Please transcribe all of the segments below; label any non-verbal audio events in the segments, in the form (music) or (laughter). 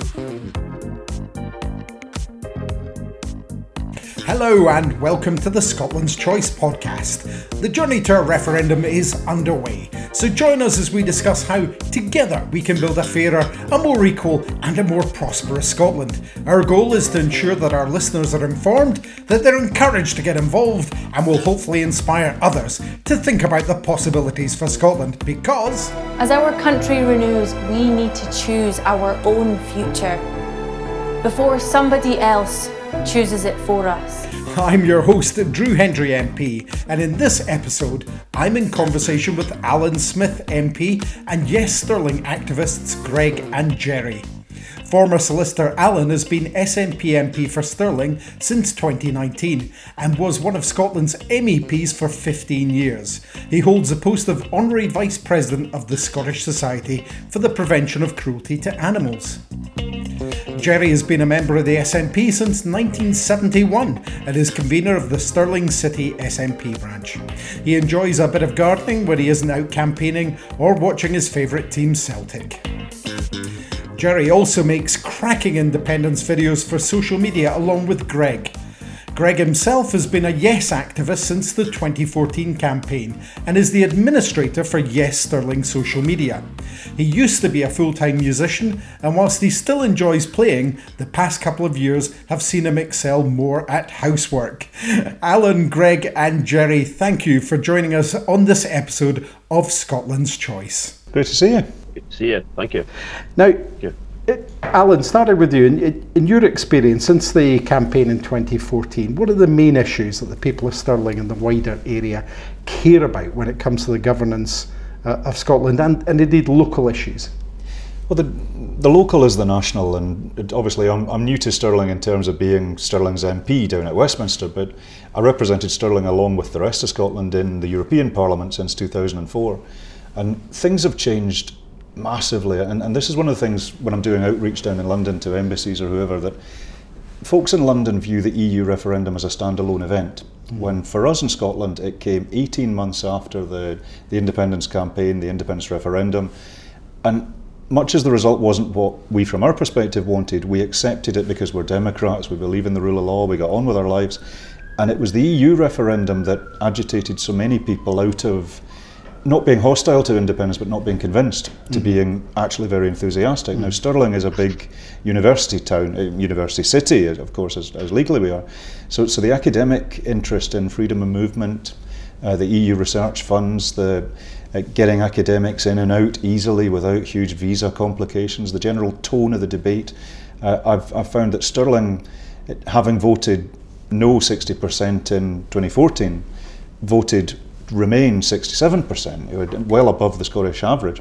Thank you. Hello and welcome to the Scotland's Choice podcast. The journey to a referendum is underway, so join us as we discuss how together we can build a fairer, a more equal, and a more prosperous Scotland. Our goal is to ensure that our listeners are informed, that they're encouraged to get involved, and will hopefully inspire others to think about the possibilities for Scotland because. As our country renews, we need to choose our own future before somebody else chooses it for us. I'm your host, Drew Hendry MP, and in this episode, I'm in conversation with Alyn Smith MP and Yes Stirling activists Greg and Jerry. Former solicitor Alyn has been SNP MP for Stirling since 2019 and was one of Scotland's MEPs for 15 years. He holds the post of Honorary Vice President of the Scottish Society for the Prevention of Cruelty to Animals. Jerry has been a member of the SNP since 1971 and is convener of the Stirling City SNP branch. He enjoys a bit of gardening when he isn't out campaigning or watching his favourite team Celtic. Jerry also makes cracking independence videos for social media along with Greg. Greg himself has been a Yes activist since the 2014 campaign and is the administrator for Yes Stirling social media. He used to be a full time musician, and whilst he still enjoys playing, the past couple of years have seen him excel more at housework. (laughs) Alyn, Greg, and Jerry, thank you for joining us on this episode of Scotland's Choice. Great to see you. Good to see you. Thank you. Now, Thank you. It, Alyn, started with you. In, in your experience since the campaign in 2014, what are the main issues that the people of Stirling and the wider area care about when it comes to the governance uh, of Scotland and, and indeed local issues? Well, the, the local is the national, and it, obviously I'm, I'm new to Stirling in terms of being Stirling's MP down at Westminster, but I represented Stirling along with the rest of Scotland in the European Parliament since 2004. And things have changed massively. And, and this is one of the things when I'm doing outreach down in London to embassies or whoever that folks in London view the EU referendum as a standalone event. Mm. When for us in Scotland, it came 18 months after the, the independence campaign, the independence referendum. And much as the result wasn't what we, from our perspective, wanted, we accepted it because we're Democrats, we believe in the rule of law, we got on with our lives. And it was the EU referendum that agitated so many people out of not being hostile to independence, but not being convinced, to mm. being actually very enthusiastic. Mm. Now, Stirling is a big university town, a university city, of course, as, as, legally we are. So, so the academic interest in freedom of movement, uh, the EU research funds, the uh, getting academics in and out easily without huge visa complications, the general tone of the debate. Uh, I've, I've found that Stirling, having voted no 60% in 2014, voted remain 67%, well above the Scottish average.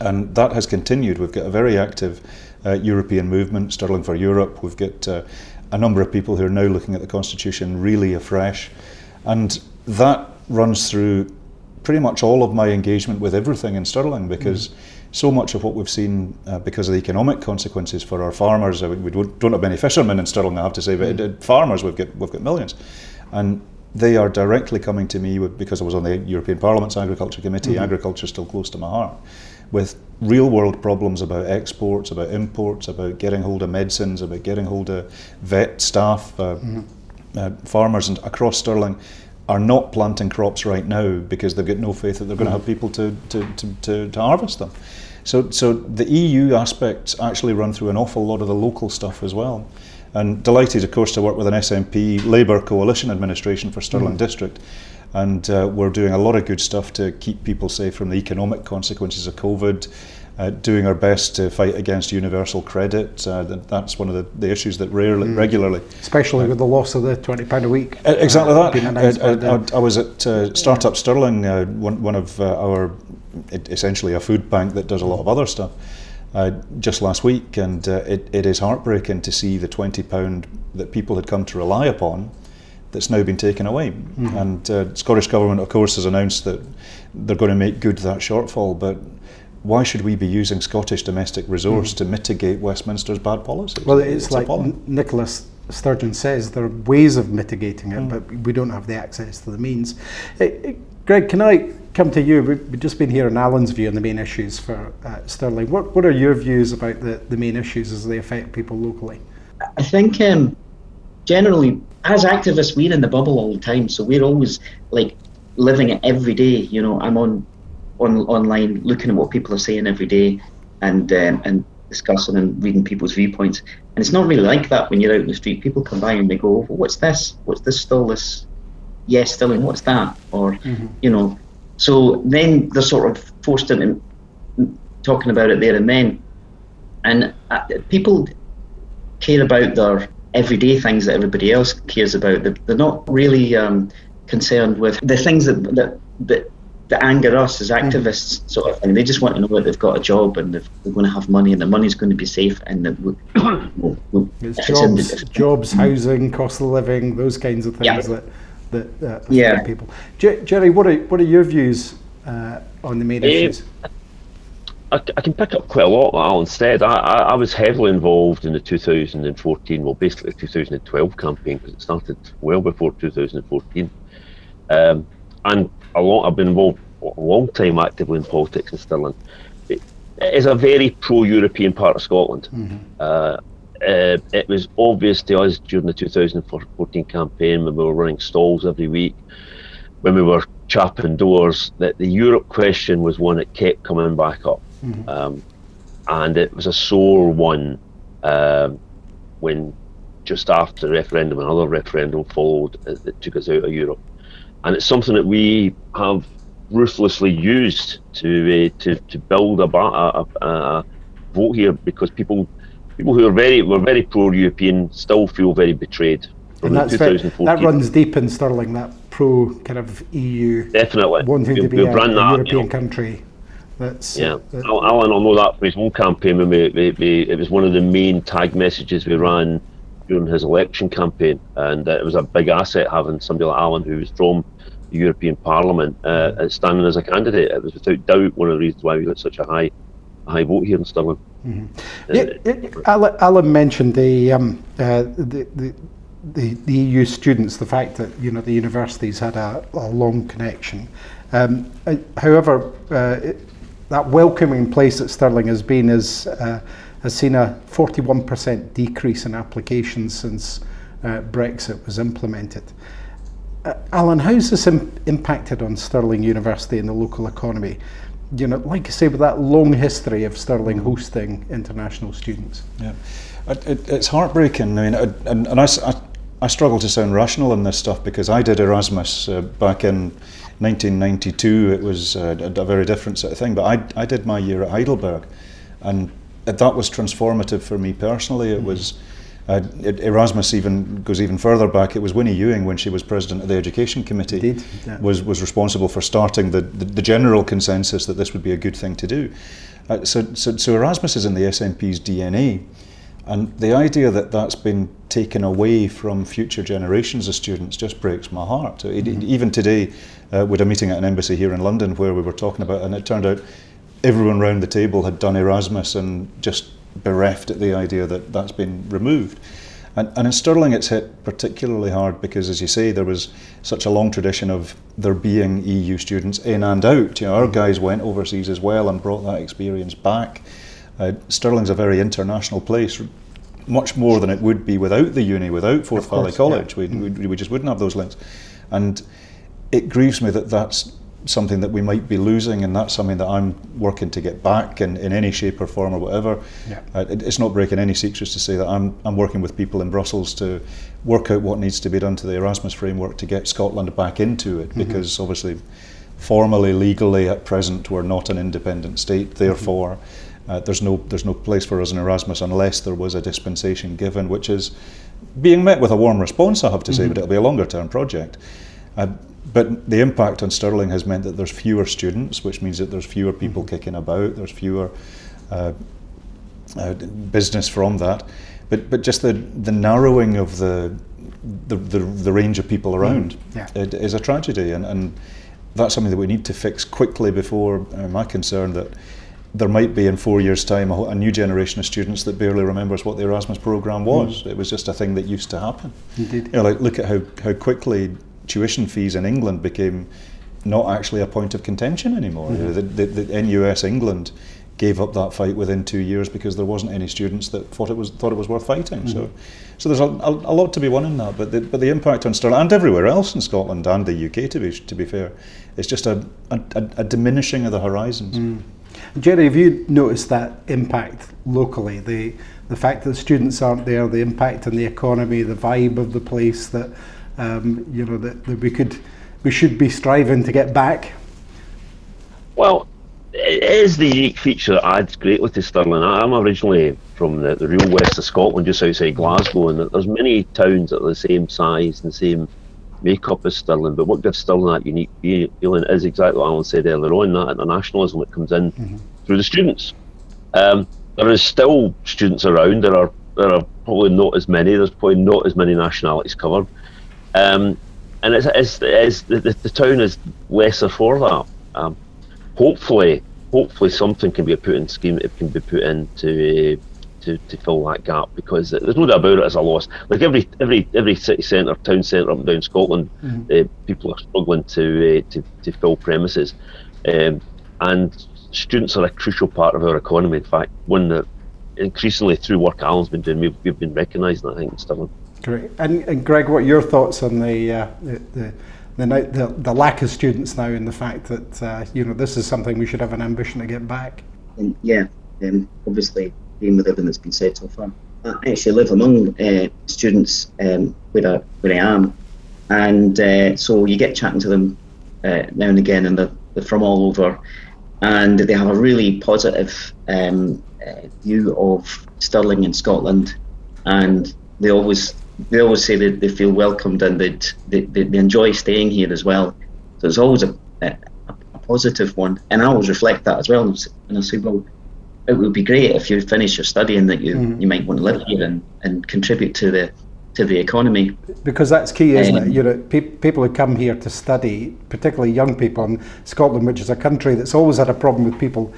And that has continued. We've got a very active uh, European movement, Stirling for Europe. We've got uh, a number of people who are now looking at the Constitution really afresh. And that runs through pretty much all of my engagement with everything in Stirling because mm. so much of what we've seen uh, because of the economic consequences for our farmers, uh, we don't have many fishermen in Stirling, I have to say, but mm. farmers, we've got, we've got millions. And they are directly coming to me with, because I was on the European Parliament's Agriculture Committee. Mm-hmm. Agriculture is still close to my heart, with real world problems about exports, about imports, about getting hold of medicines, about getting hold of vet staff. Uh, mm-hmm. uh, farmers and across Stirling are not planting crops right now because they've got no faith that they're going to have people to, to, to, to, to harvest them. So, so the EU aspects actually run through an awful lot of the local stuff as well. And delighted, of course, to work with an SNP Labour coalition administration for Stirling mm. District. And uh, we're doing a lot of good stuff to keep people safe from the economic consequences of COVID. Uh, doing our best to fight against universal credit. Uh, that's one of the, the issues that rarely, mm. regularly. Especially uh, with the loss of the £20 a week. exactly that. I, I, was at uh, Startup Stirling, uh, one, one of our, essentially a food bank that does a lot of other stuff uh, just last week, and uh, it, it is heartbreaking to see the £20 that people had come to rely upon that's now been taken away. Mm-hmm. And uh, Scottish Government, of course, has announced that they're going to make good that shortfall, but why should we be using Scottish domestic resource mm. to mitigate Westminster's bad policies? Well, it's, it's like N- Nicholas Sturgeon says, there are ways of mitigating it, mm. but we don't have the access to the means. Greg, can I come to you. We've just been hearing Alyn's view on the main issues for uh, Stirling. What, what are your views about the, the main issues as they affect people locally? I think um, generally, as activists, we're in the bubble all the time, so we're always like living it every day. You know, I'm on, on online looking at what people are saying every day, and um, and discussing and reading people's viewpoints. And it's not really like that when you're out in the street. People come by and they go, well, "What's this? What's this still this? Yes, Stirling. What's that?" Or mm-hmm. you know, so then they're sort of forced into talking about it there and then. And uh, people care about their everyday things that everybody else cares about. They're, they're not really um, concerned with the things that, that, that that anger us as activists, mm. sort of thing. They just want to know that they've got a job and they're going to have money and the money's going to be safe and that we'll, we'll, we'll, it's jobs, it's, jobs, housing, cost of living, those kinds of things yeah. that that uh, yeah. people. Jerry, what are what are your views uh, on the main um, issues? I, I, can pick up quite a lot what Alyn said. I, I, I, was heavily involved in the 2014, well, basically 2012 campaign because it started well before 2014. Um, and a lot, I've been involved a long time actively in politics in Stirling. It, it is a very pro-European part of Scotland. Mm-hmm. Uh, uh, it was obvious to us during the 2014 campaign when we were running stalls every week, when we were chapping doors, that the Europe question was one that kept coming back up. Mm-hmm. Um, and it was a sore one um, when just after the referendum, another referendum followed that took us out of Europe. And it's something that we have ruthlessly used to uh, to, to build a, a, a, a vote here because people people who are very were very pro-European still feel very betrayed. And that's very, that runs deep in Stirling, That pro kind of EU definitely wanting we, to be a, a European you know. country. That's yeah. Uh, Alyn will know that from his own campaign. When we, we, we, it was one of the main tag messages we ran during his election campaign, and uh, it was a big asset having somebody like Alyn, who was from the European Parliament, uh, standing as a candidate. It was without doubt one of the reasons why we got such a high high vote here in Stirling. Mm-hmm. Yeah, Alyn, Alyn, mentioned the, um, uh, the, the, the, the EU students, the fact that you know the universities had a, a long connection. Um, uh, however, uh, it, that welcoming place that Stirling has been is, uh, has seen a 41% decrease in applications since uh, Brexit was implemented. Uh, Alyn, how's this Im- impacted on Stirling University and the local economy? You know, like I say, with that long history of Stirling hosting international students. Yeah, it, it, it's heartbreaking. I mean, and, and I, I, I, struggle to sound rational in this stuff because I did Erasmus uh, back in 1992. It was uh, a, a, very different sort of thing, but I, I did my year at Heidelberg, and that was transformative for me personally. It mm-hmm. was uh, Erasmus even goes even further back. It was Winnie Ewing when she was president of the Education Committee Indeed, yeah. was was responsible for starting the, the, the general consensus that this would be a good thing to do. Uh, so, so so Erasmus is in the SNP's DNA, and the idea that that's been taken away from future generations of students just breaks my heart. Mm-hmm. even today, uh, we had a meeting at an embassy here in London where we were talking about, and it turned out everyone around the table had done Erasmus and just bereft at the idea that that's been removed. And, and in Stirling, it's hit particularly hard because, as you say, there was such a long tradition of there being EU students in and out. You know, our guys went overseas as well and brought that experience back. Uh, Stirling's a very international place, much more than it would be without the uni, without Forth Valley College. Yeah. We, we, we just wouldn't have those links. And it grieves me that that's something that we might be losing, and that's something that I'm working to get back in, in any shape or form or whatever. Yeah. Uh, it, it's not breaking any secrets to say that I'm, I'm working with people in Brussels to work out what needs to be done to the Erasmus framework to get Scotland back into it, mm-hmm. because obviously, formally, legally, at present, we're not an independent state. Mm-hmm. Therefore, mm-hmm. uh, there's no there's no place for us in Erasmus unless there was a dispensation given, which is being met with a warm response, I have to mm-hmm. say, but it'll be a longer term project. Uh, but the impact on Stirling has meant that there's fewer students, which means that there's fewer people mm-hmm. kicking about, there's fewer uh, uh, business from that. But but just the the narrowing of the the, the, the range of people around mm, yeah. it is a tragedy, and, and that's something that we need to fix quickly before uh, concerned that there might be in four years' time a, a, new generation of students that barely remembers what the Erasmus program was. Mm. It was just a thing that used to happen. Indeed. You know, like look at how, how quickly tuition fees in England became not actually a point of contention anymore. Mm-hmm. The, the, the, NUS England gave up that fight within two years because there wasn't any students that thought it was thought it was worth fighting. Mm-hmm. So, so there's a, a, a, lot to be won in that. But the, but the impact on Stirling and everywhere else in Scotland and the UK, to be to be fair, it's just a, a, a diminishing of the horizons. Mm. Jerry, have you noticed that impact locally? The the fact that students aren't there, the impact on the economy, the vibe of the place that um, you know that, that we could we should be striving to get back? Well, it is the unique feature that adds greatly to Stirling. I'm originally from the, the real west of Scotland, just outside Glasgow, and there's many towns that are the same size and the same makeup as Stirling. But what gives Stirling that unique feeling is exactly what Alyn said earlier on, that internationalism that comes in mm-hmm. through the students. Um, there is still students around. There are there are probably not as many. There's probably not as many nationalities covered. Um, and it's, it's, it's the, the, the, town is lesser for that. Um, hopefully, hopefully something can be put in scheme. It can be put in to, to, to fill that gap because there's no doubt about it as a loss. Like every every every city centre, town centre up and down Scotland, mm-hmm. uh, people are struggling to, uh, to to fill premises, um, and students are a crucial part of our economy. In fact, one that increasingly through work Alyn's been doing, we've, we've been recognising. I think in Stirling. Great. And, and Greg, what are your thoughts on the, uh, the, the the, the, lack of students now and the fact that uh, you know this is something we should have an ambition to get back. And yeah, um, obviously being with everything that's been said so far. I actually live among uh, students um, where, I, where I am, and uh, so you get chatting to them uh, now and again, and they're, they're, from all over, and they have a really positive um, uh, view of Stirling and Scotland, and they always they always say that they feel welcomed and that they, they, they, enjoy staying here as well. So it's always a, a, a, positive one, and I always reflect that as well. And I say, well, it would be great if you finish your study and that you, mm. you might want to live here and, and contribute to the to the economy. Because that's key, isn't um, it? You know, pe- people who come here to study, particularly young people in Scotland, which is a country that's always had a problem with people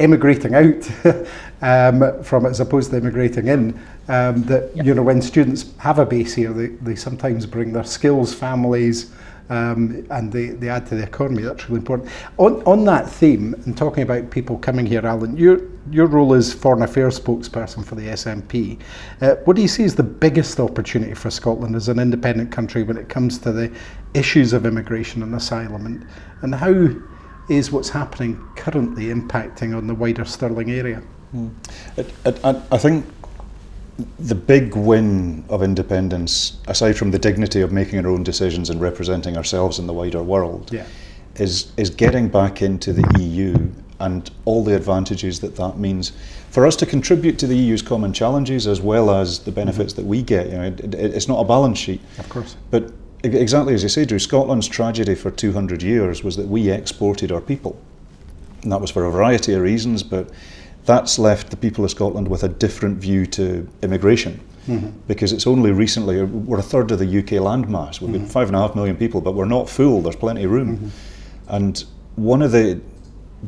immigrating out (laughs) um, from it as opposed to immigrating in. Um, that yep. you know, when students have a base here, they, they sometimes bring their skills, families, um, and they, they add to the economy. That's really important. On, on that theme, and talking about people coming here, Alyn, your, your role as foreign affairs spokesperson for the SNP. Uh, what do you see as the biggest opportunity for Scotland as an independent country when it comes to the issues of immigration and asylum, and, and how is what's happening currently impacting on the wider Stirling area? Mm. It, it, I, I think the big win of independence, aside from the dignity of making our own decisions and representing ourselves in the wider world, yeah. is is getting back into the EU and all the advantages that that means for us to contribute to the EU's common challenges as well as the benefits mm-hmm. that we get. You know, it, it, it's not a balance sheet, of course, but exactly as you say, Drew, Scotland's tragedy for 200 years was that we exported our people. And that was for a variety of reasons, but that's left the people of Scotland with a different view to immigration. Mm-hmm. Because it's only recently, we're a third of the UK landmass. We've mm-hmm. got five and a half million people, but we're not full, there's plenty of room. Mm-hmm. And one of the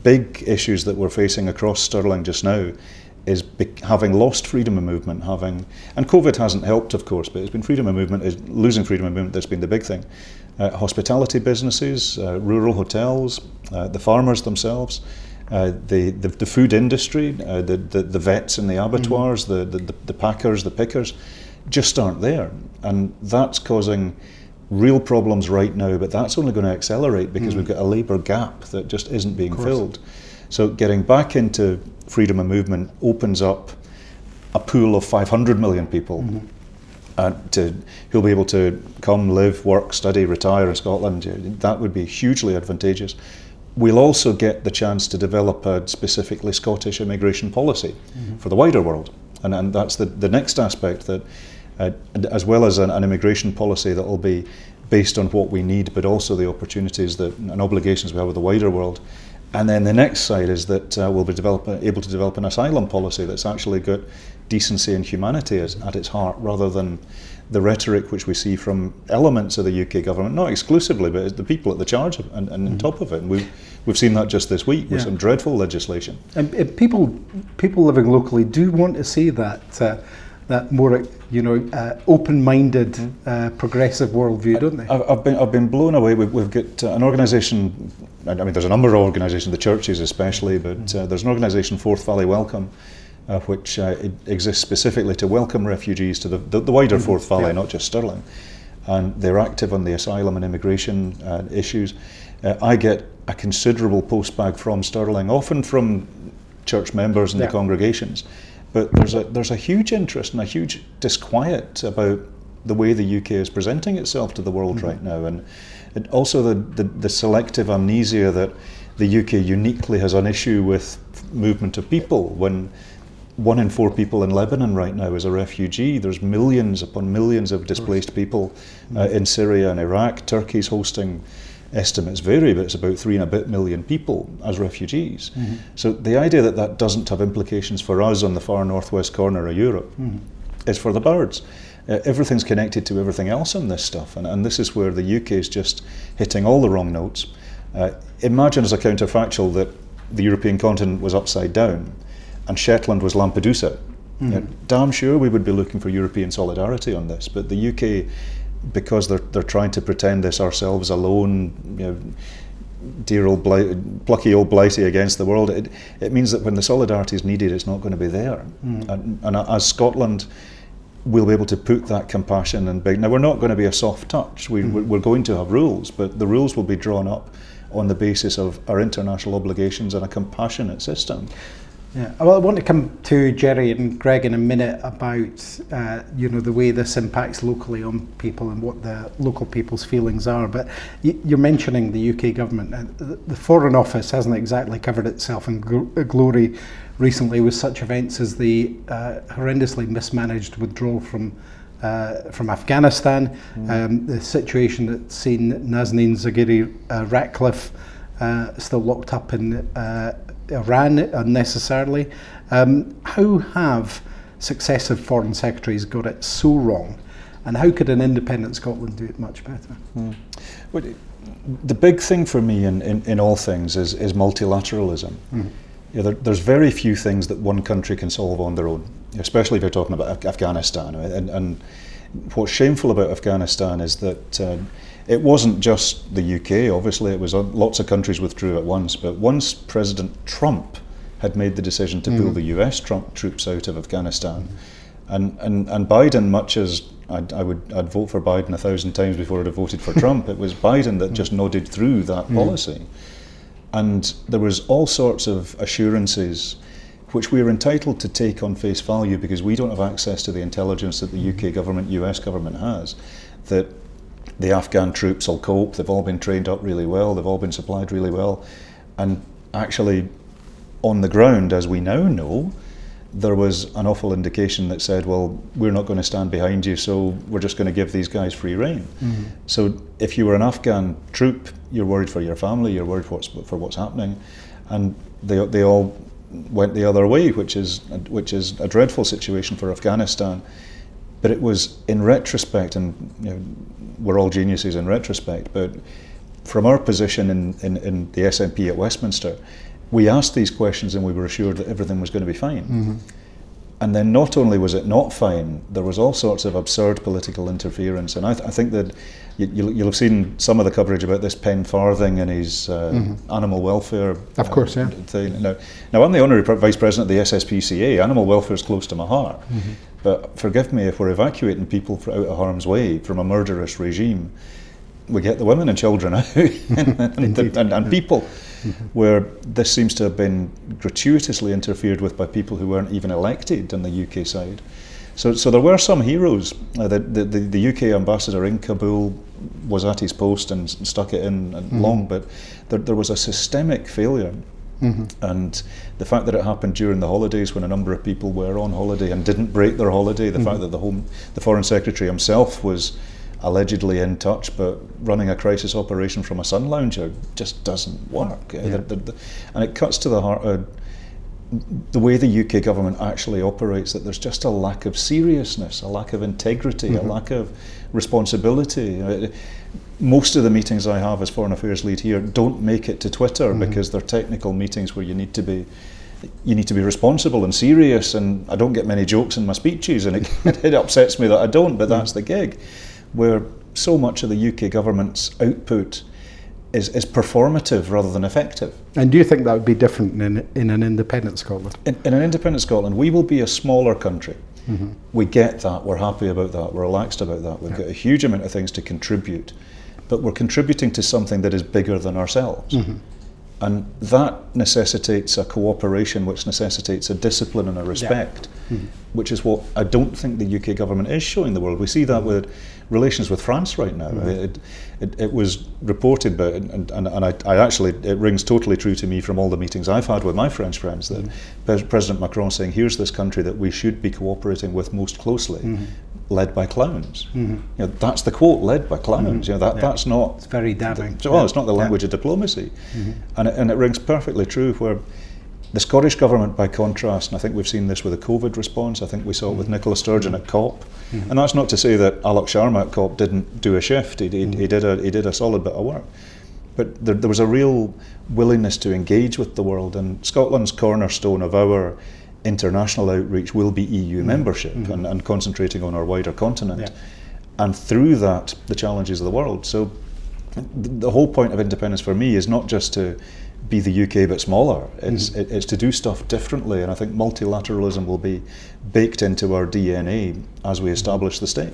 big issues that we're facing across Stirling just now is be- having lost freedom of movement, having and COVID hasn't helped, of course, but it's been freedom of movement is losing freedom of movement that's been the big thing. Uh, hospitality businesses, uh, rural hotels, uh, the farmers themselves, uh, the, the, the food industry, uh, the, the the vets in the abattoirs, mm-hmm. the, the the packers, the pickers, just aren't there, and that's causing real problems right now. But that's only going to accelerate because mm-hmm. we've got a labour gap that just isn't being filled. So getting back into freedom of movement opens up a pool of 500 million people mm-hmm. uh, to, who'll be able to come, live, work, study, retire in Scotland. That would be hugely advantageous. We'll also get the chance to develop a specifically Scottish immigration policy mm-hmm. for the wider world. And, and that's the, the next aspect that, uh, as well as an, an immigration policy that will be based on what we need, but also the opportunities that, and obligations we have with the wider world and then the next side is that uh, we'll be develop, able to develop an asylum policy that's actually got decency and humanity as, at its heart, rather than the rhetoric which we see from elements of the UK government, not exclusively, but the people at the charge of, and, and mm. on top of it. And we've, we've seen that just this week with yeah. some dreadful legislation. And, and, people, people living locally do want to see that. Uh, that more, you know, uh, open-minded, uh, progressive worldview, don't they? I've, I've been I've been blown away. We've, we've got uh, an organisation. I mean, there's a number of organisations, the churches especially, but uh, there's an organisation, Forth Valley Welcome, uh, which uh, it exists specifically to welcome refugees to the, the, the wider Forth Valley, Yeah. not just Stirling. And they're active on the asylum and immigration uh, issues. Uh, I get a considerable postbag from Stirling, often from church members and Yeah. the congregations. But there's a there's a huge interest and a huge disquiet about the way the UK is presenting itself to the world Mm-hmm. right now, and, and also the, the, the selective amnesia that the UK uniquely has an issue with movement of people when one in four people in Lebanon right now is a refugee. There's millions upon millions of displaced people uh, in Syria and Iraq. Turkey's hosting estimates vary, but it's about three and a bit million people as refugees. So the idea that that doesn't have implications for us on the far northwest corner of Europe is for the birds. Uh, everything's connected to everything else in this stuff, and, and this is where the UK is just hitting all the wrong notes. Uh, imagine as a counterfactual that the European continent was upside down and Shetland was Lampedusa. You know, damn sure we would be looking for European solidarity on this, but the UK, because they're, they're trying to pretend this ourselves alone, you know, dear old blight, plucky old blighty against the world, it, it means that when the solidarity is needed, it's not going to be there. Hmm. And, and as Scotland, we'll be able to put that compassion and big. Now, we're not going to be a soft touch. We, hmm. we're- We're going to have rules, but the rules will be drawn up on the basis of our international obligations and a compassionate system. Yeah. Well, I want to come to Jerry and Greg in a minute about uh, you know the way this impacts locally on people and what the local people's feelings are. But y- you're mentioning the UK government. Uh, the- Foreign Office hasn't exactly covered itself in gl- uh, glory recently with such events as the uh, horrendously mismanaged withdrawal from. Uh, from Afghanistan, um, the situation that's seen Nazanin Zaghari uh, Ratcliffe uh, still locked up in uh, Iran unnecessarily. Um, how have successive foreign secretaries got it so wrong? And how could an independent Scotland do it much better? But the big thing for me in, in, in all things is, is multilateralism. You know, there, there's very few things that one country can solve on their own, especially if you're talking about Af- Afghanistan. And, and what's shameful about Afghanistan is that uh, it wasn't just the UK, obviously, it was uh, lots of countries withdrew at once. But once President Trump had made the decision to pull mm. the US Trump troops out of Afghanistan, and, and, and Biden, much as I'd, I would I'd vote for Biden a thousand times before I'd have voted for Trump, it was Biden that mm. just nodded through that mm. policy. And there was all sorts of assurances which we are entitled to take on face value because we don't have access to the intelligence that the UK government, US government has, that the Afghan troops will cope, they've all been trained up really well, they've all been supplied really well. And actually, on the ground, as we now know, there was an awful indication that said, well, we're not going to stand behind you, so we're just going to give these guys free reign. Mm-hmm. So if you were an Afghan troop, you're worried for your family, you're worried for what's, for what's happening. And they, they all went the other way, which is, which is a dreadful situation for Afghanistan. But it was in retrospect, and you know, we're all geniuses in retrospect, but from our position in, in, in the SNP at Westminster, we asked these questions and we were assured that everything was going to be fine. Mm-hmm. And then not only was it not fine, there was all sorts of absurd political interference. And I, th- I think that you, you'll, you'll have seen some of the coverage about this Pen Farthing and his uh, mm-hmm. animal welfare. Of uh, course, yeah. Thing. Now, now, I'm the honorary vice president of the SSPCA. Animal welfare is close to my heart. Mm-hmm. But forgive me if we're evacuating people out of harm's way from a murderous regime. We get the women and children (laughs) out and, and, and, and people where this seems to have been gratuitously interfered with by people who weren't even elected on the UK side. So, so there were some heroes. Uh, the, the, the, UK ambassador in Kabul was at his post and stuck it in and long, but there, there was a systemic failure. Mm-hmm. And the fact that it happened during the holidays when a number of people were on holiday and didn't break their holiday, the fact mm-hmm. that the home, the foreign secretary himself was allegedly in touch, but running a crisis operation from a sun lounger just doesn't work. Uh, the- the- and it cuts to the heart of the way the UK government actually operates. That there's just a lack of seriousness, a lack of integrity, a mm-hmm. lack of responsibility. Most of the meetings I have as foreign affairs lead here don't make it to Twitter because they're technical meetings where you need to be you need to be responsible and serious. And I don't get many jokes in my speeches, and it, (laughs) it upsets me that I don't. But that's the gig, where so much of the UK government's output is, is performative rather than effective. And do you think that would be different in, in an independent Scotland? In, in an independent Scotland, we will be a smaller country. Mm-hmm. We get that, we're happy about that, we're relaxed about that. We've yeah. got a huge amount of things to contribute, but we're contributing to something that is bigger than ourselves. Mm-hmm. And that necessitates a cooperation, which necessitates a discipline and a respect, yeah. mm-hmm. which is what I don't think the UK government is showing the world. We see that mm-hmm. with relations with France right now. Mm-hmm. It, it, it, was reported, but and, and, and I, I, actually it rings totally true to me from all the meetings I've had with my French friends that mm-hmm. President Macron saying, "Here's this country that we should be cooperating with most closely." Mm-hmm. Led by clowns. Mm-hmm. You know, that's the quote. Led by clowns. Mm-hmm. You know that yeah. that's not. It's very damning. The, well, yeah. it's not the language yeah. of diplomacy, mm-hmm. and it, and it rings perfectly true. Where the Scottish Government, by contrast, and I think we've seen this with the COVID response, I think we saw it with mm. Nicola Sturgeon at COP. Mm-hmm. And that's not to say that Alok Sharma at COP didn't do a shift, he, he, mm-hmm. he, did, a, he did a solid bit of work. But there, there was a real willingness to engage with the world, and Scotland's cornerstone of our international outreach will be EU mm-hmm. membership mm-hmm. and, and, concentrating on our wider continent. Yeah. And through that, the challenges of the world. So the whole point of independence for me is not just to be the UK but smaller. It's, mm-hmm. it, it's to do stuff differently, and I think multilateralism will be baked into our DNA as we establish the state.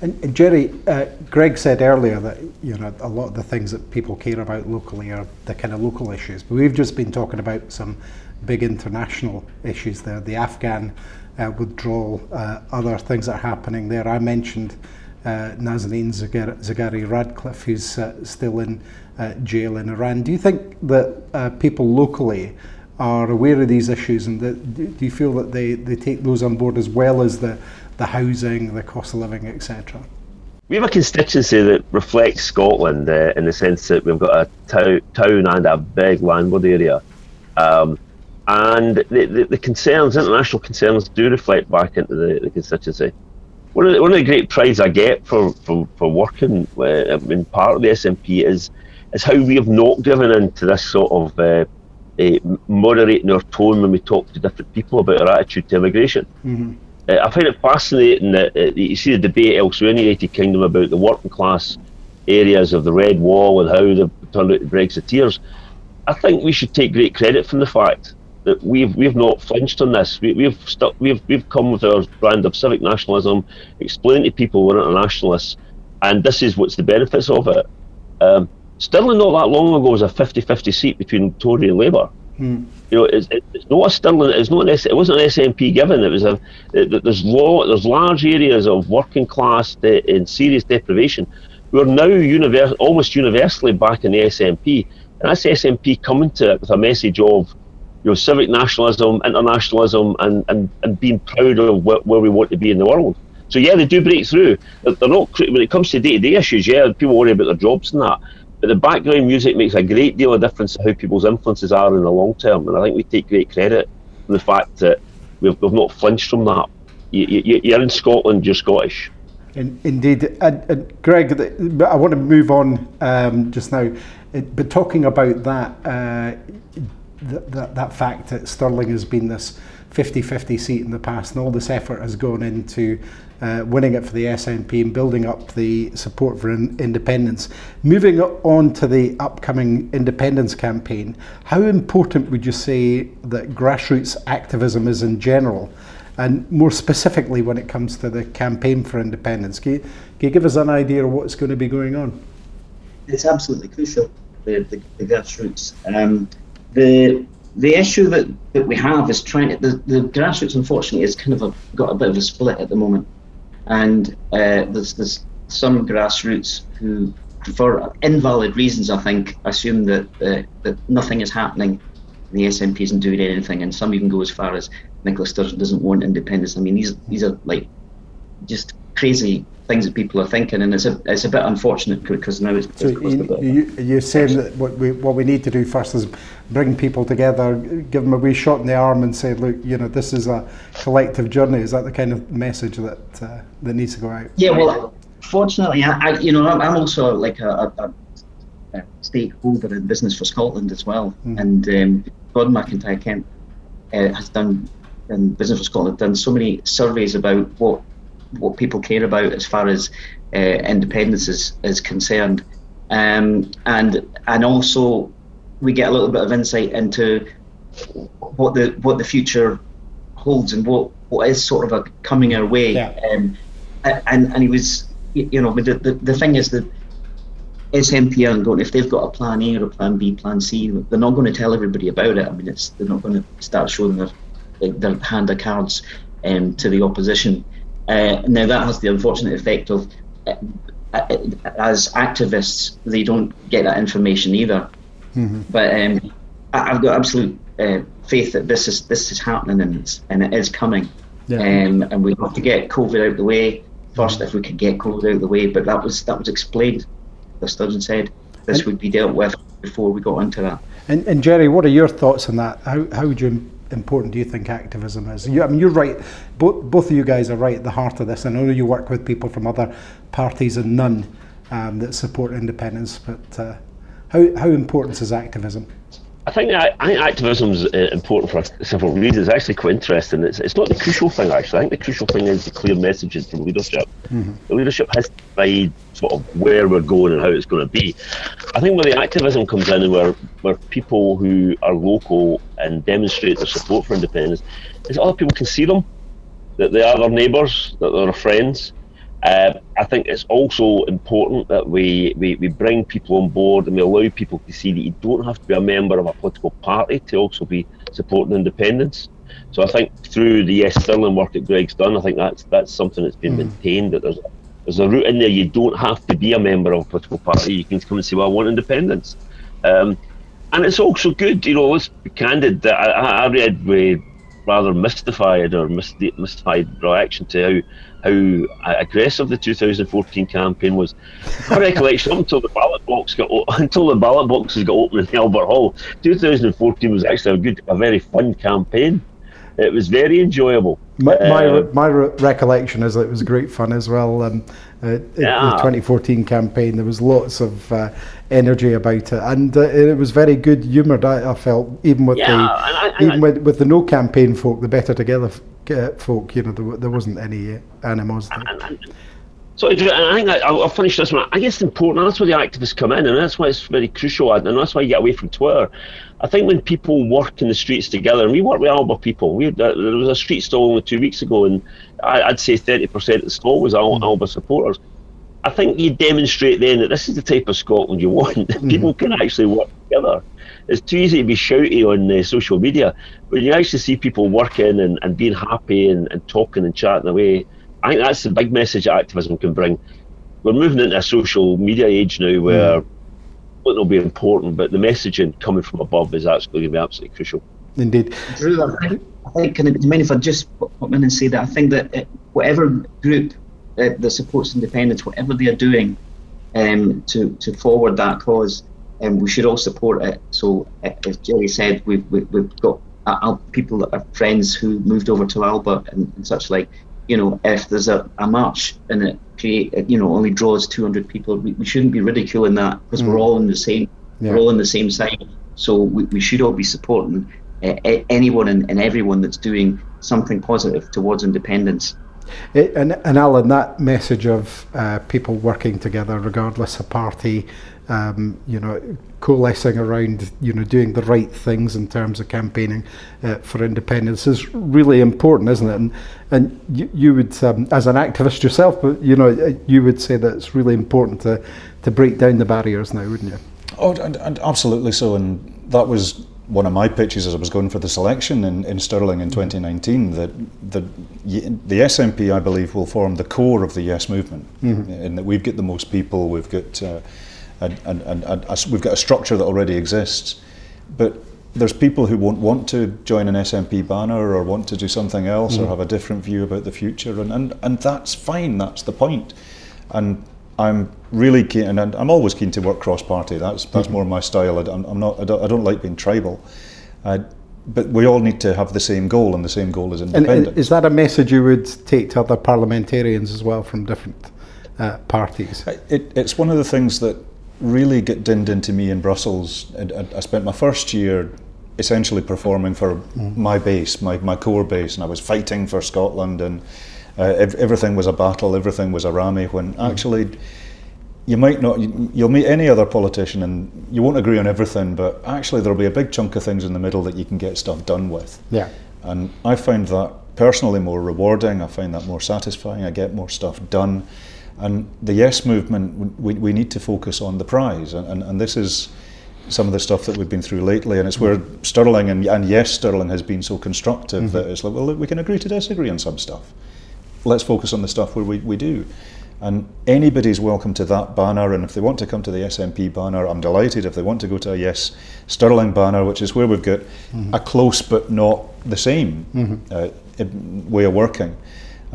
And, and Jerry, uh, Greg said earlier that you know a lot of the things that people care about locally are the kind of local issues, but we've just been talking about some big international issues there, the Afghan uh, withdrawal, uh, other things that are happening there. I mentioned uh, Nazanin Zaghari Ratcliffe, who's uh, still in uh, jail in Iran. Do you think that uh, people locally are aware of these issues and that, do you feel that they, they take those on board as well as the, the housing, the cost of living, etc.? We have a constituency that reflects Scotland uh, in the sense that we've got a tow- town and a big landward area. Um, and the, the, the, concerns, international concerns, do reflect back into the, the constituency. One of, the, one of the great prides I get for, for, for working uh, in part of the SNP is is how we have not given in to this sort of uh, uh, moderating our tone when we talk to different people about our attitude to immigration. Mm-hmm. Uh, I find it fascinating that uh, you see the debate elsewhere in the United Kingdom about the working class areas of the Red Wall and how they've turned out to Brexiteers. I think we should take great credit from the fact that we've we've not flinched on this. We, have stuck. We've we've come with our brand of civic nationalism, explaining to people we're not nationalists, and this is what's the benefits of it. Um, Stirling not that long ago was a 50-50 seat between Tory and Labour. Hmm. You know, it's, it's not a Stirling. It's not. An, S, it wasn't an SNP given. It was a. It, there's law. There's large areas of working class de, in serious deprivation. We're now univers, almost universally back in the SNP, and that's the SNP coming to it with a message of, you know, civic nationalism, internationalism, and and, and being proud of wh- where we want to be in the world. So yeah, they do break through. They're not when it comes to day-to-day issues. Yeah, people worry about their jobs and that. But the background music makes a great deal of difference to how people's influences are in the long term, and I think we take great credit for the fact that we've, we've not flinched from that. You, you, are in Scotland, you're Scottish. In, indeed, and, and, Greg, I want to move on um, just now, but talking about that, uh, that, that fact that Stirling has been this 50-50 seat in the past, and all this effort has gone into uh, winning it for the SNP and building up the support for in- independence. Moving on to the upcoming independence campaign, how important would you say that grassroots activism is in general, and more specifically when it comes to the campaign for independence? Can you, can you give us an idea of what's going to be going on? It's absolutely crucial, the, the, the grassroots. Um, the the issue that, that we have is trying to, the, the grassroots unfortunately has kind of a, got a bit of a split at the moment and uh, there's, there's some grassroots who, for invalid reasons, I think, assume that uh, that nothing is happening. The SNP isn't doing anything, and some even go as far as Nicola Sturgeon doesn't want independence. I mean, these these are like just crazy things that people are thinking, and it's a it's a bit unfortunate because now it's. So you, you, are saying that what we what we need to do first is bring people together, give them a wee shot in the arm, and say, look, you know, this is a collective journey. Is that the kind of message that uh, that needs to go out? Yeah, well, fortunately, I, I you know I'm also like a, a, a stakeholder in Business for Scotland as well, mm. and um, Todd MacIntyre-Kemp uh, has done, and Business for Scotland done so many surveys about what what people care about as far as uh, independence is, is concerned, um, and and also we get a little bit of insight into what the what the future holds and what, what is sort of a coming our way. Yeah. Um, and and he was, you know, the, the, the thing is that SNP aren't going if they've got a plan A or a plan B, plan C, they're not going to tell everybody about it. I mean, it's they're not going to start showing their their hand of cards um, to the opposition. Uh, now that has the unfortunate effect of, uh, uh, as activists, they don't get that information either. Mm-hmm. But um, I, have got absolute uh, faith that this is this is happening and it's, and it is coming. Yeah. Um, and we have to get COVID out of the way first, if we could get COVID out of the way. But that was that was explained. As Sturgeon said, this would be dealt with before we got into that. And, and Jerry, what are your thoughts on that? How how would you important do you think activism is? You, I mean, you're right. Both both of you guys are right at the heart of this. I know you work with people from other parties and none um, that support independence, but uh, how how important is activism? I think I, I think activism is uh, important for several reasons. It's actually quite interesting. It's, it's not the crucial thing, actually. I think the crucial thing is the clear messages from leadership. Mm-hmm. The leadership has to decide sort of where we're going and how it's going to be. I think where the activism comes in and where, where people who are local and demonstrate their support for independence is other people can see them, that they are their neighbours, that they're friends, uh, I think it's also important that we, we, we bring people on board and we allow people to see that you don't have to be a member of a political party to also be supporting independence. So I think through the Yes Stirling work that Greg's done, I think that's that's something that's been mm. maintained that there's there's a route in there. You don't have to be a member of a political party. You can come and say, "Well, I want independence," um, and it's also good. You know, let's be candid. That I, I read with rather mystified or mystified reaction to how how aggressive the 2014 campaign was. My recollection until the ballot box got until (laughs) the ballot boxes got open in Albert Hall, 2014 was actually a good, a very fun campaign. It was very enjoyable. My, my, uh, my recollection is that it was great fun as well. Um, uh, yeah. The 2014 campaign, there was lots of uh, energy about it, and uh, it was very good humoured. I, I, felt even with yeah, the I, I, even with, with the no campaign folk, the better together folk, you know, there, there wasn't any animosity. So I think I, will finish this one. I guess it's important. That's where the activists come in, and that's why it's very crucial, and that's why you get away from Twitter. I think when people work in the streets together, and we work with Alba people. We uh, there was a street stall only two weeks ago, and I, would say thirty percent of the stall was Al, mm. Alba supporters. I think you demonstrate then that this is the type of Scotland you want. (laughs) Mm. people can actually work together it's too easy to be shouty on uh, social media, but you actually see people working and, and being happy and, and talking and chatting away. I think that's the big message that activism can bring. We're moving into a social media age now where mm. it'll be important, but the messaging coming from above is actually going to be absolutely crucial. Indeed. Drew, I think, I think can I, mind if I just pop in and say that I think that it, whatever group uh, that supports independence, whatever they are doing um, to, to forward that cause, and we should all support it. So, uh, as Jerry said, we've, we've got uh, people that are friends who moved over to Alba and, and such like. You know, if there's a, a march and it create, you know, only draws 200 people, we, we shouldn't be ridiculing that because mm. we're all in the same, yeah. we're all in the same side. So we, we should all be supporting uh, anyone and, and everyone that's doing something positive towards independence. It, and, and Alyn, that message of uh, people working together, regardless of party, um, you know, coalescing around, you know, doing the right things in terms of campaigning uh, for independence is really important, isn't it? And, and you, you would, um, as an activist yourself, but you know, uh, you would say that it's really important to, to break down the barriers now, wouldn't you? Oh, and, and absolutely so. And that was one of my pitches as I was going for the selection in, in Stirling in 2019 that, that the SNP, I believe, will form the core of the Yes movement. Mm-hmm. In that we've got the most people, we've got uh, and, and, and, and we've got a structure that already exists. But there's people who won't want to join an SNP banner or want to do something else mm. or have a different view about the future, and, and, and that's fine, that's the point. And I'm really keen, and I'm always keen to work cross-party. That's that's mm more my style. I, am not. I don't, I don't, like being tribal. Uh, but we all need to have the same goal, and the same goal is independence. And is that a message you would take to other parliamentarians as well from different uh, parties? It, it's one of the things that really get dinned into me in Brussels. I, I spent my first year essentially performing for mm. my base, my, my core base, and I was fighting for Scotland, and uh, ev- everything was a battle, everything was a rammy. When mm. actually, you might not, you'll meet any other politician, and you won't agree on everything, but actually there'll be a big chunk of things in the middle that you can get stuff done with. Yeah. And I find that personally more rewarding. I find that more satisfying. I get more stuff done. And the Yes movement, we, we need to focus on the prize, and, and, and this is some of the stuff that we've been through lately, and it's where Stirling and, and yes, Stirling has been so constructive mm-hmm. that it's like, well, we can agree to disagree on some stuff. Let's focus on the stuff where we, we do. And anybody's welcome to that banner, and if they want to come to the SNP banner, I'm delighted. If they want to go to a Yes Stirling banner, which is where we've got mm-hmm. a close but not the same mm-hmm. uh, way of working,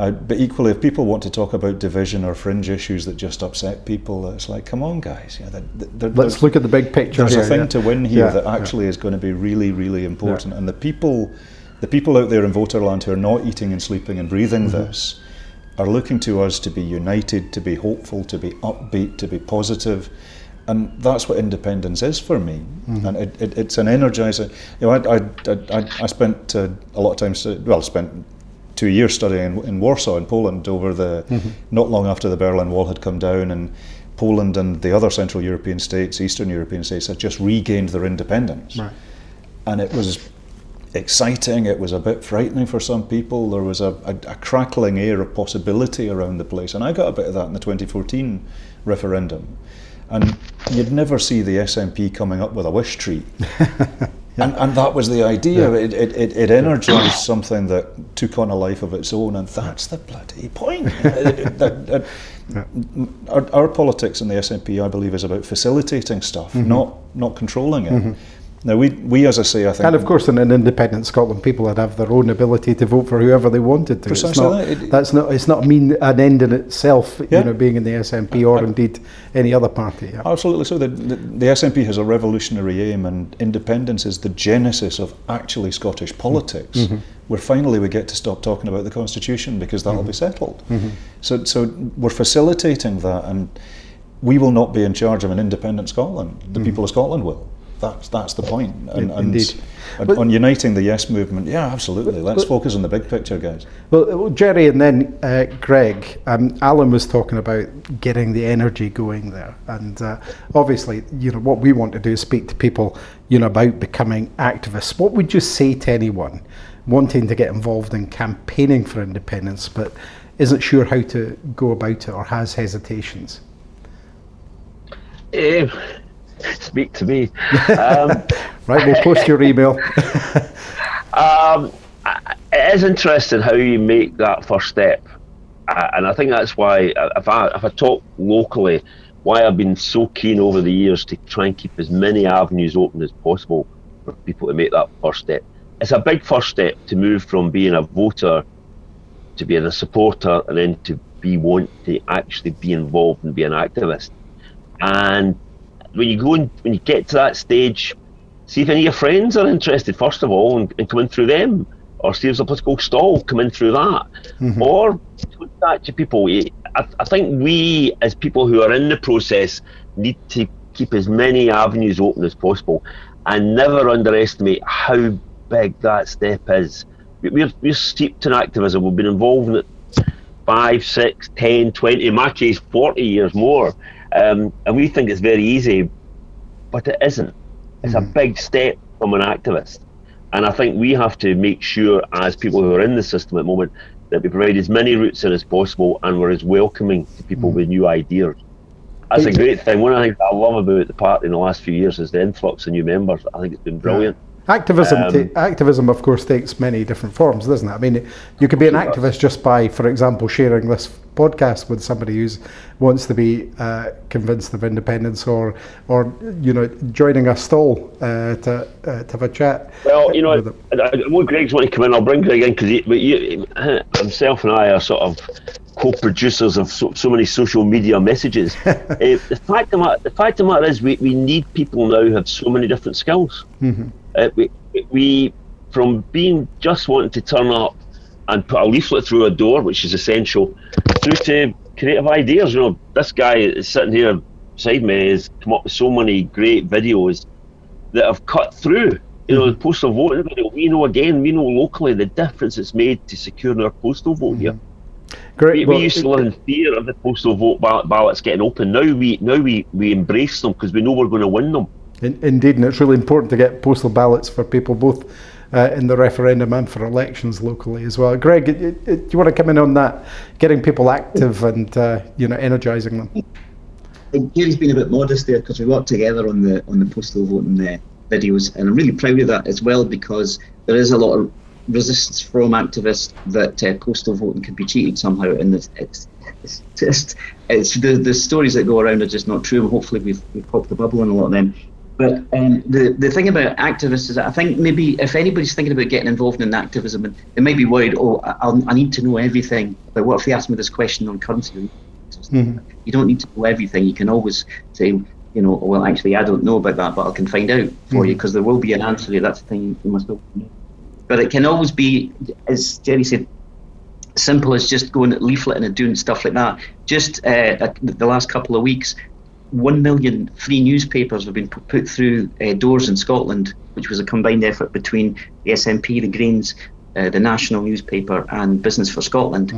uh, but equally, if people want to talk about division or fringe issues that just upset people, it's like, come on, guys. Yeah, they're, they're, Let's look at the big picture. There's here, a thing yeah. to win here yeah, that actually is going to be really, really important. And the people, the people out there in Voterland who are not eating and sleeping and breathing mm-hmm. this, are looking to us to be united, to be hopeful, to be upbeat, to be positive. And that's what independence is for me. Mm-hmm. And it, it, it's an energizing. You know, I, I, I, I spent uh, a lot of time, well, spent two years studying in, in Warsaw in Poland over the mm-hmm. not long after the Berlin Wall had come down and Poland and the other Central European states, Eastern European states had just regained their independence. Right. And it was exciting, it was a bit frightening for some people. There was a, a, a, crackling air of possibility around the place. And I got a bit of that in the 2014 referendum. And you'd never see the SNP coming up with a wish tree. (laughs) And, and that was the idea. Yeah. It, it, it energized something that took on a life of its own, and that's the bloody point. (laughs) that, yeah. our, our, politics in the SNP, I believe, is about facilitating stuff, mm-hmm. not not controlling it. Mm-hmm. Now, we, we, as I say, I think. And of course, in an independent Scotland, people would have their own ability to vote for whoever they wanted to. Precisely it's not, that. that's not, it's not mean an end in itself, yeah. you know, being in the SNP or I, indeed any other party. Yeah. Absolutely so. The, the, the, SNP has a revolutionary aim, and independence is the genesis of actually Scottish politics, mm-hmm. where finally we get to stop talking about the Constitution because that'll mm-hmm. be settled. Mm-hmm. So, so we're facilitating that, and we will not be in charge of an independent Scotland. The mm-hmm. people of Scotland will that's that's the point. And, Indeed. And on uniting the yes movement, yeah, absolutely. Let's but, focus on the big picture, guys. Well, Jerry, and then uh, Greg. Um, Alyn was talking about getting the energy going there, and uh, obviously, you know, what we want to do is speak to people, you know, about becoming activists. What would you say to anyone wanting to get involved in campaigning for independence, but isn't sure how to go about it or has hesitations? Um, (laughs) speak to me. Um, (laughs) right, we'll post your email. (laughs) um, it is interesting how you make that first step, uh, and I think that's why uh, if I if I talk locally, why I've been so keen over the years to try and keep as many avenues open as possible for people to make that first step. It's a big first step to move from being a voter to being a supporter, and then to be want to actually be involved and be an activist. And when you go and when you get to that stage, see if any of your friends are interested first of all, and, and come in through them, or see if there's a political stall, come in through that, mm-hmm. or contact your people. I, I think we, as people who are in the process, need to keep as many avenues open as possible, and never underestimate how big that step is. We're, we're steeped in activism. We've been involved in it five, six, ten, twenty, in my case, 40 years more. Um, and we think it's very easy, but it isn't. It's mm-hmm. a big step from an activist. And I think we have to make sure, as people who are in the system at the moment, that we provide as many routes in as possible and we're as welcoming to people mm-hmm. with new ideas. That's a great thing. One of the things I love about the party in the last few years is the influx of new members. I think it's been brilliant. Yeah. Activism, um, activism, of course, takes many different forms, doesn't it? I mean, you could be an activist just by, for example, sharing this podcast with somebody who wants to be uh, convinced of independence, or, or you know, joining a stall uh, to uh, to have a chat. Well, you know, what Greg's want to come in, I'll bring Greg in because himself and I are sort of co-producers of so, so many social media messages. uh, (laughs) the fact of the matter, the fact of the matter is, we, we need people now who have so many different skills. Mm-hmm. Uh, we, we, from being just wanting to turn up and put a leaflet through a door, which is essential, through to creative ideas. You know, this guy is sitting here beside me has come up with so many great videos that have cut through You know, the postal vote, we know again, we know locally the difference it's made to securing our postal vote here. Great. We, Well, we used to live in fear of the postal vote ball- ballots getting open. Now we now we, we embrace them because we know we're going to win them. In, indeed, and it's really important to get postal ballots for people both uh, in the referendum and for elections locally as well. Greg, it, it, do you want to come in on that? Getting people active and uh, you know energising them. Gary's been a bit modest there because we worked together on the on the postal voting uh, videos, and I'm really proud of that as well because there is a lot of resistance from activists that uh, postal voting can be cheated somehow, and it's, it's, it's just it's the the stories that go around are just not true. Hopefully we've we've popped the bubble on a lot of them. But um, the the thing about activists is that I think maybe if anybody's thinking about getting involved in activism, and they may be worried, oh, I, I'll, I need to know everything. But what if they ask me this question on currency? You don't need to know everything. You can always say, you know, well, actually, I don't know about that, but I can find out for you because there will be an answer. That's the thing you must know. But it can always be, as Jerry said, simple as just going leafleting and doing stuff like that. Just uh, uh, the last couple of weeks, one million free newspapers have been put through uh, doors in Scotland, which was a combined effort between the SNP, the Greens, uh, the national newspaper, and Business for Scotland.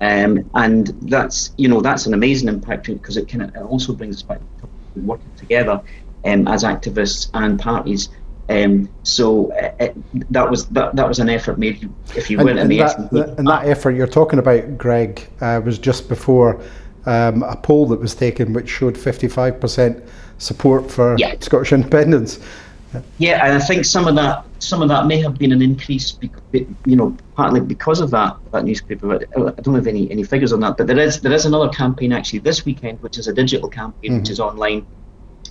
Um, and that's you know that's an amazing impact because it kind of also brings us back to working together um, as activists and parties. Um, so uh, uh, that was that, that was an effort made. If you And, weren't and the that, that- and that effort you're talking about, Greg, uh, was just before um, a poll that was taken which showed 55% support for Yeah. Scottish independence. Yeah, and I think some of that some of that may have been an increase, you know, partly because of that that newspaper. But I don't have any, any figures on that. But there is there is another campaign actually this weekend, which is a digital campaign, which is online,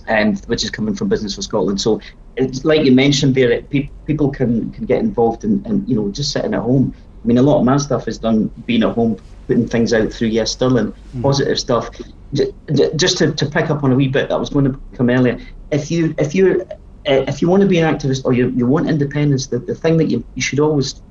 and which is coming from Business for Scotland. So it's like you mentioned there, it, pe- people can can get involved in, and you know just sitting at home. I mean, a lot of my stuff is done being at home, putting things out through Yes Stirling, positive stuff. J- j- just to, to pick up on a wee bit that was going to come earlier. If you if you uh, if you want to be an activist or you, you want independence, the, the thing that you, you should always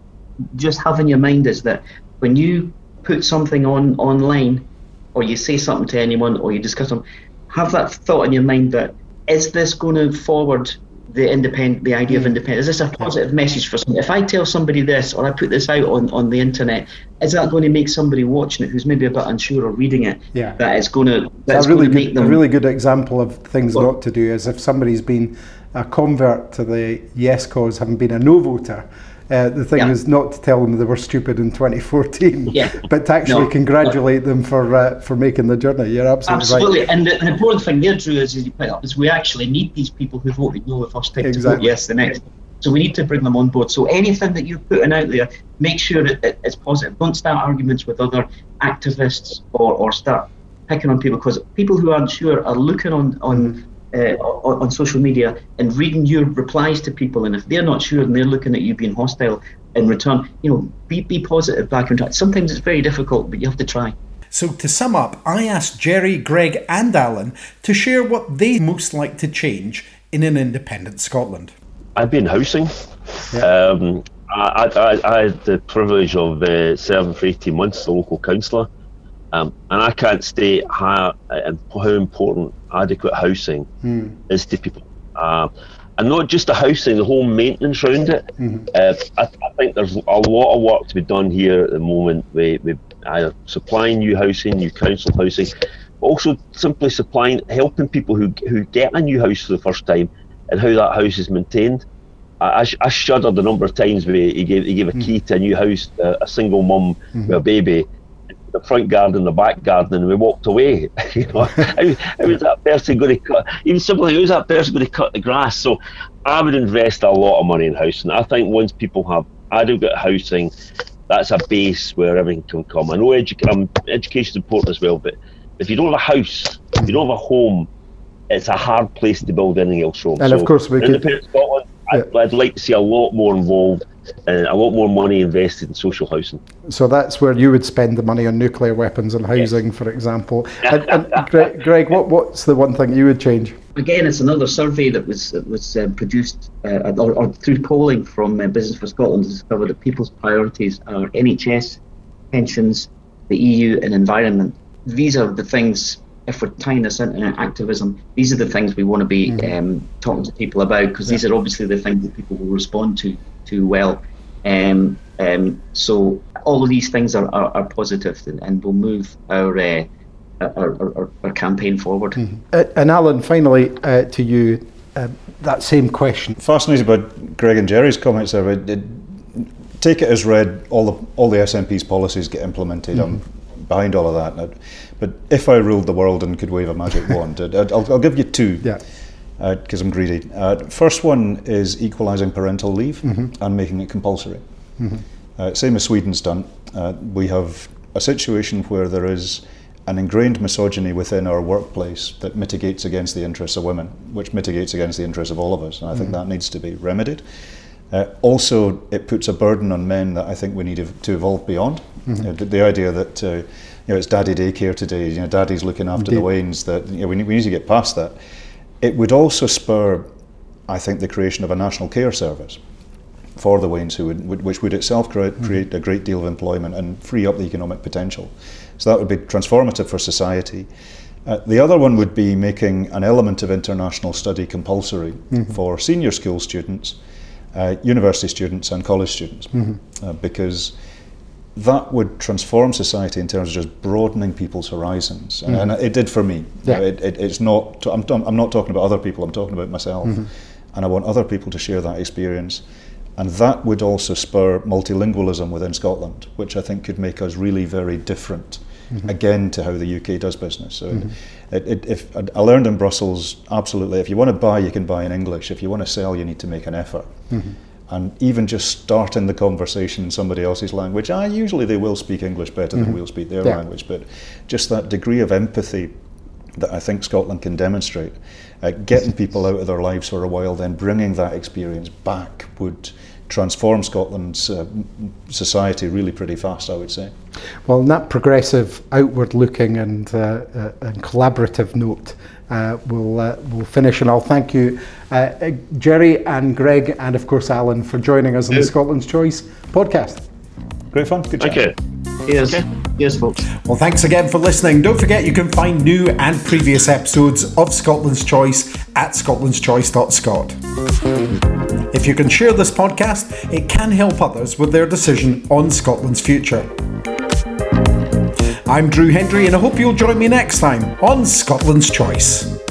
just have in your mind is that when you put something on online or you say something to anyone or you discuss them, have that thought in your mind that is this going to forward the independent the idea of hmm. independence? Is this a positive message for somebody? If I tell somebody this or I put this out on, on the internet, is that going to make somebody watching it who's maybe a bit unsure or reading it Yeah. that it's going to that's a really going to make good, them a really good example of things Well- not to do is if somebody's been a convert to the yes cause, having been a no voter. Uh, the thing Yeah. is not to tell them they were stupid in 2014, (laughs) Yeah. but to actually No. congratulate them for uh, for making the journey. You're absolutely, Absolutely, right. and the, the important thing there, Drew, is, is you put up is we actually need these people who voted no the first time to vote yes the next. So we need to bring them on board. So anything that you're putting out there, make sure that it- it's positive. Don't start arguments with other activists or, or start picking on people because people who aren't sure are looking on on, uh, on on social media and reading your replies to people, and if they're not sure and they're looking at you being hostile in return, you know, be be positive back and try. Sometimes it's very difficult, but you have to try. So to sum up, I asked Jerry, Greg, and Alyn to share what they most like to change in an independent Scotland. I've been housing. Um, I, I, I had the privilege of uh, serving for 18 months as a local councillor, um, and I can't state how, uh, how important adequate housing is to people. Uh, and not just the housing, the whole maintenance around it. Uh, I, I think there's a lot of work to be done here at the moment with, with either supplying new housing, new council housing, but also simply supplying, helping people who, who get a new house for the first time and how that house is maintained. I, I, sh- I shuddered the number of times where he gave he gave a key to a new house, uh, a single mum with a baby, the front garden, the back garden, and we walked away. (laughs) you know, how, how is that person going to cut? Even simply, is that person going to cut the grass? So, I would invest a lot of money in housing. I think once people have adequate housing, that's a base where everything can come. I know edu- um, education is important as well, but if you don't have a house, if you don't have a home, it's a hard place to build anything else from. And of course we could- Scotland. I'd, I'd like to see a lot more involved and a lot more money invested in social housing. So that's where you would spend the money on nuclear weapons and housing, for example. And, and Greg, Greg, what, what's the one thing you would change? Again, it's another survey that was that was uh, produced uh, or, or through polling from uh, Business for Scotland to discover that people's priorities are NHS, pensions, the EU, and environment. These are the things if we're tying this into activism, these are the things we want to be mm-hmm. um, talking to people about because yeah. these are obviously the things that people will respond to to well. Um, um, so all of these things are, are, are positive and, and will move our, uh, our, our, our, campaign forward. Mm-hmm. Uh, and Alyn, finally uh, to you, uh, that same question. Fascinated by Greg and Jerry's comments there. It, it, take it as read. All the all the SNP's policies get implemented. Mm-hmm. Behind all of that. But if I ruled the world and could wave a magic (laughs) wand, I'll, I'll, give you two. Yeah because uh, I'm greedy. Uh, first one is equalising parental leave mm-hmm. and making it compulsory. Mm-hmm. Uh, same as Sweden's done. Uh, we have a situation where there is an ingrained misogyny within our workplace that mitigates against the interests of women, which mitigates against the interests of all of us. And I think mm-hmm. that needs to be remedied. Uh, also, it puts a burden on men that I think we need to evolve beyond. Mm-hmm. the, the, idea that uh, you know it's daddy daycare today, you know, daddy's looking after Indeed. the wains. That you know, we need, we need to get past that. It would also spur, I think, the creation of a national care service for the wains, who would, which would itself create, mm-hmm. create a great deal of employment and free up the economic potential. So that would be transformative for society. Uh, the other one would be making an element of international study compulsory mm-hmm. for senior school students, uh, university students, and college students, mm-hmm. uh, because that would transform society in terms of just broadening people's horizons, mm-hmm. and, and, it did for me. Yeah. It, it, it's not. I'm, I'm not talking about other people. I'm talking about myself, mm-hmm. and I want other people to share that experience. And that would also spur multilingualism within Scotland, which I think could make us really very different, mm-hmm. again, to how the UK does business. So mm-hmm. it, it, if I learned in Brussels, absolutely, if you want to buy, you can buy in English. If you want to sell, you need to make an effort. And even just starting the conversation in somebody else's language, ah, usually they will speak English better than mm-hmm. we'll speak their yeah. language, but just that degree of empathy that I think Scotland can demonstrate, uh, getting people out of their lives for a while, then bringing that experience back would transform Scotland's uh, society really pretty fast, I would say. Well, on that progressive, outward-looking and, uh, uh, and collaborative note, uh, we'll, uh, we'll finish and I'll thank you, uh, Jerry and Greg and of course Alyn for joining us on the Scotland's Choice podcast. Great fun. Good chat. Thank you. Yes. Okay. Yes, folks. Well, thanks again for listening. Don't forget you can find new and previous episodes of Scotland's Choice at scotlandschoice.scot. If you can share this podcast, it can help others with their decision on Scotland's future. I'm Drew Hendry, and I hope you'll join me next time on Scotland's Choice.